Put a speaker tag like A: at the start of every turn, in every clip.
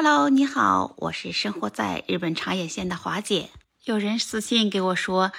A: Hello，你好，我是生活在日本长野县的华姐。有人私信给我说，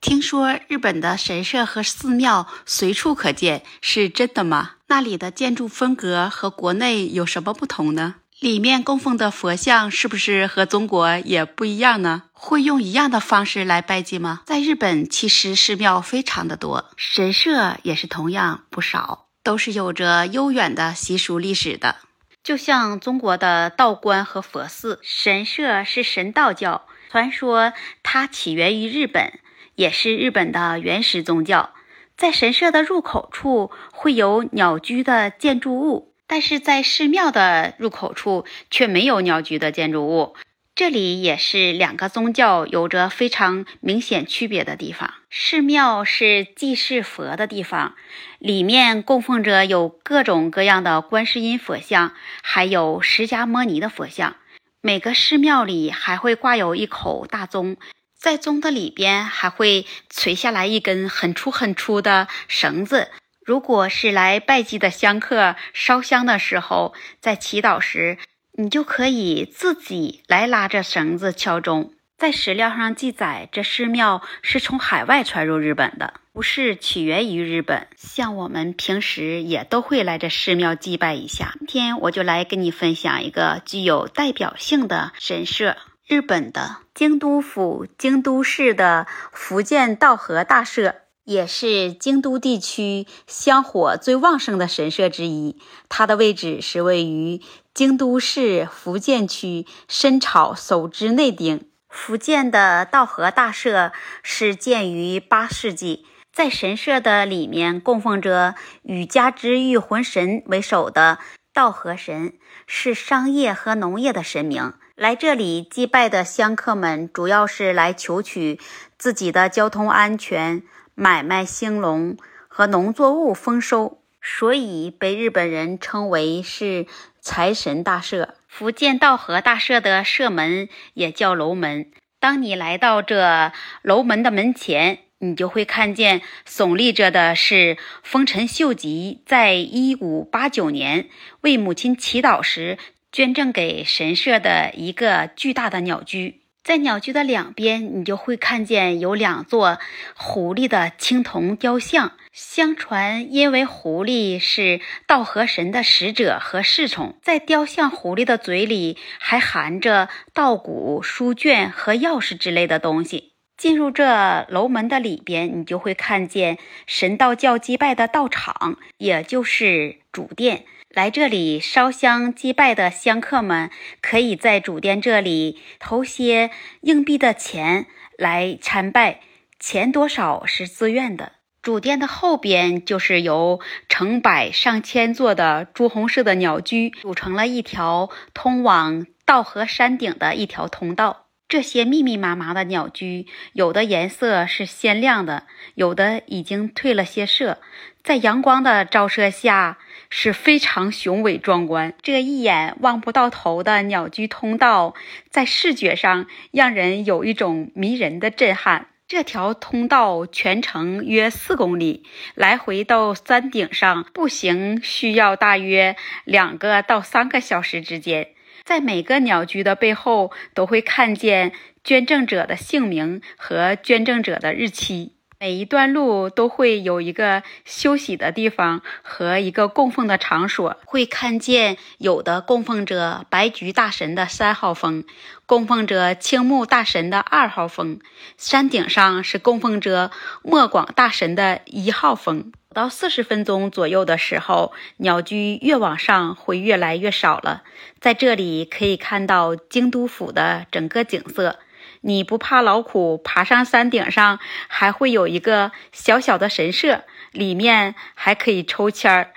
A: 听说日本的神社和寺庙随处可见，是真的吗？那里的建筑风格和国内有什么不同呢？里面供奉的佛像是不是和中国也不一样呢？会用一样的方式来拜祭吗？在日本，其实寺庙非常的多，神社也是同样不少，都是有着悠远的习俗历史的。就像中国的道观和佛寺，神社是神道教，传说它起源于日本，也是日本的原始宗教。在神社的入口处会有鸟居的建筑物，但是在寺庙的入口处却没有鸟居的建筑物。这里也是两个宗教有着非常明显区别的地方。寺庙是祭祀佛的地方，里面供奉着有各种各样的观世音佛像，还有释迦摩尼的佛像。每个寺庙里还会挂有一口大钟，在钟的里边还会垂下来一根很粗很粗的绳子。如果是来拜祭的香客烧香的时候，在祈祷时。你就可以自己来拉着绳子敲钟。在史料上记载，这寺庙是从海外传入日本的，不是起源于日本。像我们平时也都会来这寺庙祭拜一下。今天我就来跟你分享一个具有代表性的神社——日本的京都府京都市的福建道和大社。也是京都地区香火最旺盛的神社之一，它的位置是位于京都市福建区深草守之内町。福建的道和大社是建于八世纪，在神社的里面供奉着与家之玉魂神为首的道和神，是商业和农业的神明。来这里祭拜的香客们，主要是来求取自己的交通安全。买卖兴隆和农作物丰收，所以被日本人称为是财神大社。福建道和大社的社门也叫楼门。当你来到这楼门的门前，你就会看见耸立着的是丰臣秀吉在一五八九年为母亲祈祷时捐赠给神社的一个巨大的鸟居。在鸟居的两边，你就会看见有两座狐狸的青铜雕像。相传，因为狐狸是道和神的使者和侍从，在雕像狐狸的嘴里还含着稻谷、书卷和钥匙之类的东西。进入这楼门的里边，你就会看见神道教祭拜的道场，也就是主殿。来这里烧香祭拜的香客们，可以在主殿这里投些硬币的钱来参拜，钱多少是自愿的。主殿的后边就是由成百上千座的朱红色的鸟居组成了一条通往道和山顶的一条通道。这些密密麻麻的鸟居，有的颜色是鲜亮的，有的已经褪了些色，在阳光的照射下。是非常雄伟壮观，这一眼望不到头的鸟居通道，在视觉上让人有一种迷人的震撼。这条通道全程约四公里，来回到山顶上步行需要大约两个到三个小时之间。在每个鸟居的背后，都会看见捐赠者的姓名和捐赠者的日期。每一段路都会有一个休息的地方和一个供奉的场所，会看见有的供奉着白菊大神的三号峰，供奉着青木大神的二号峰，山顶上是供奉着莫广大神的一号峰。到四十分钟左右的时候，鸟居越往上会越来越少了，在这里可以看到京都府的整个景色。你不怕劳苦，爬上山顶上，还会有一个小小的神社，里面还可以抽签儿。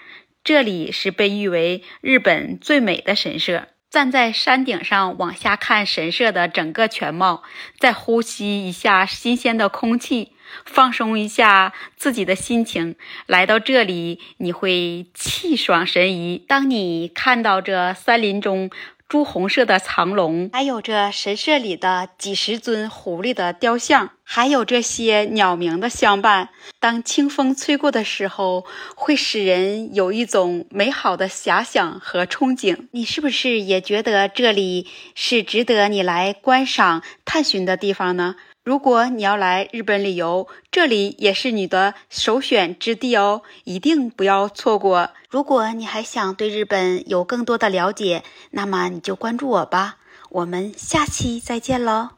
A: 这里是被誉为日本最美的神社。站在山顶上往下看神社的整个全貌，再呼吸一下新鲜的空气，放松一下自己的心情。来到这里，你会气爽神怡。当你看到这山林中，朱红色的长龙，还有这神社里的几十尊狐狸的雕像，还有这些鸟鸣的相伴。当清风吹过的时候，会使人有一种美好的遐想和憧憬。你是不是也觉得这里是值得你来观赏、探寻的地方呢？如果你要来日本旅游，这里也是你的首选之地哦，一定不要错过。如果你还想对日本有更多的了解，那么你就关注我吧。我们下期再见喽。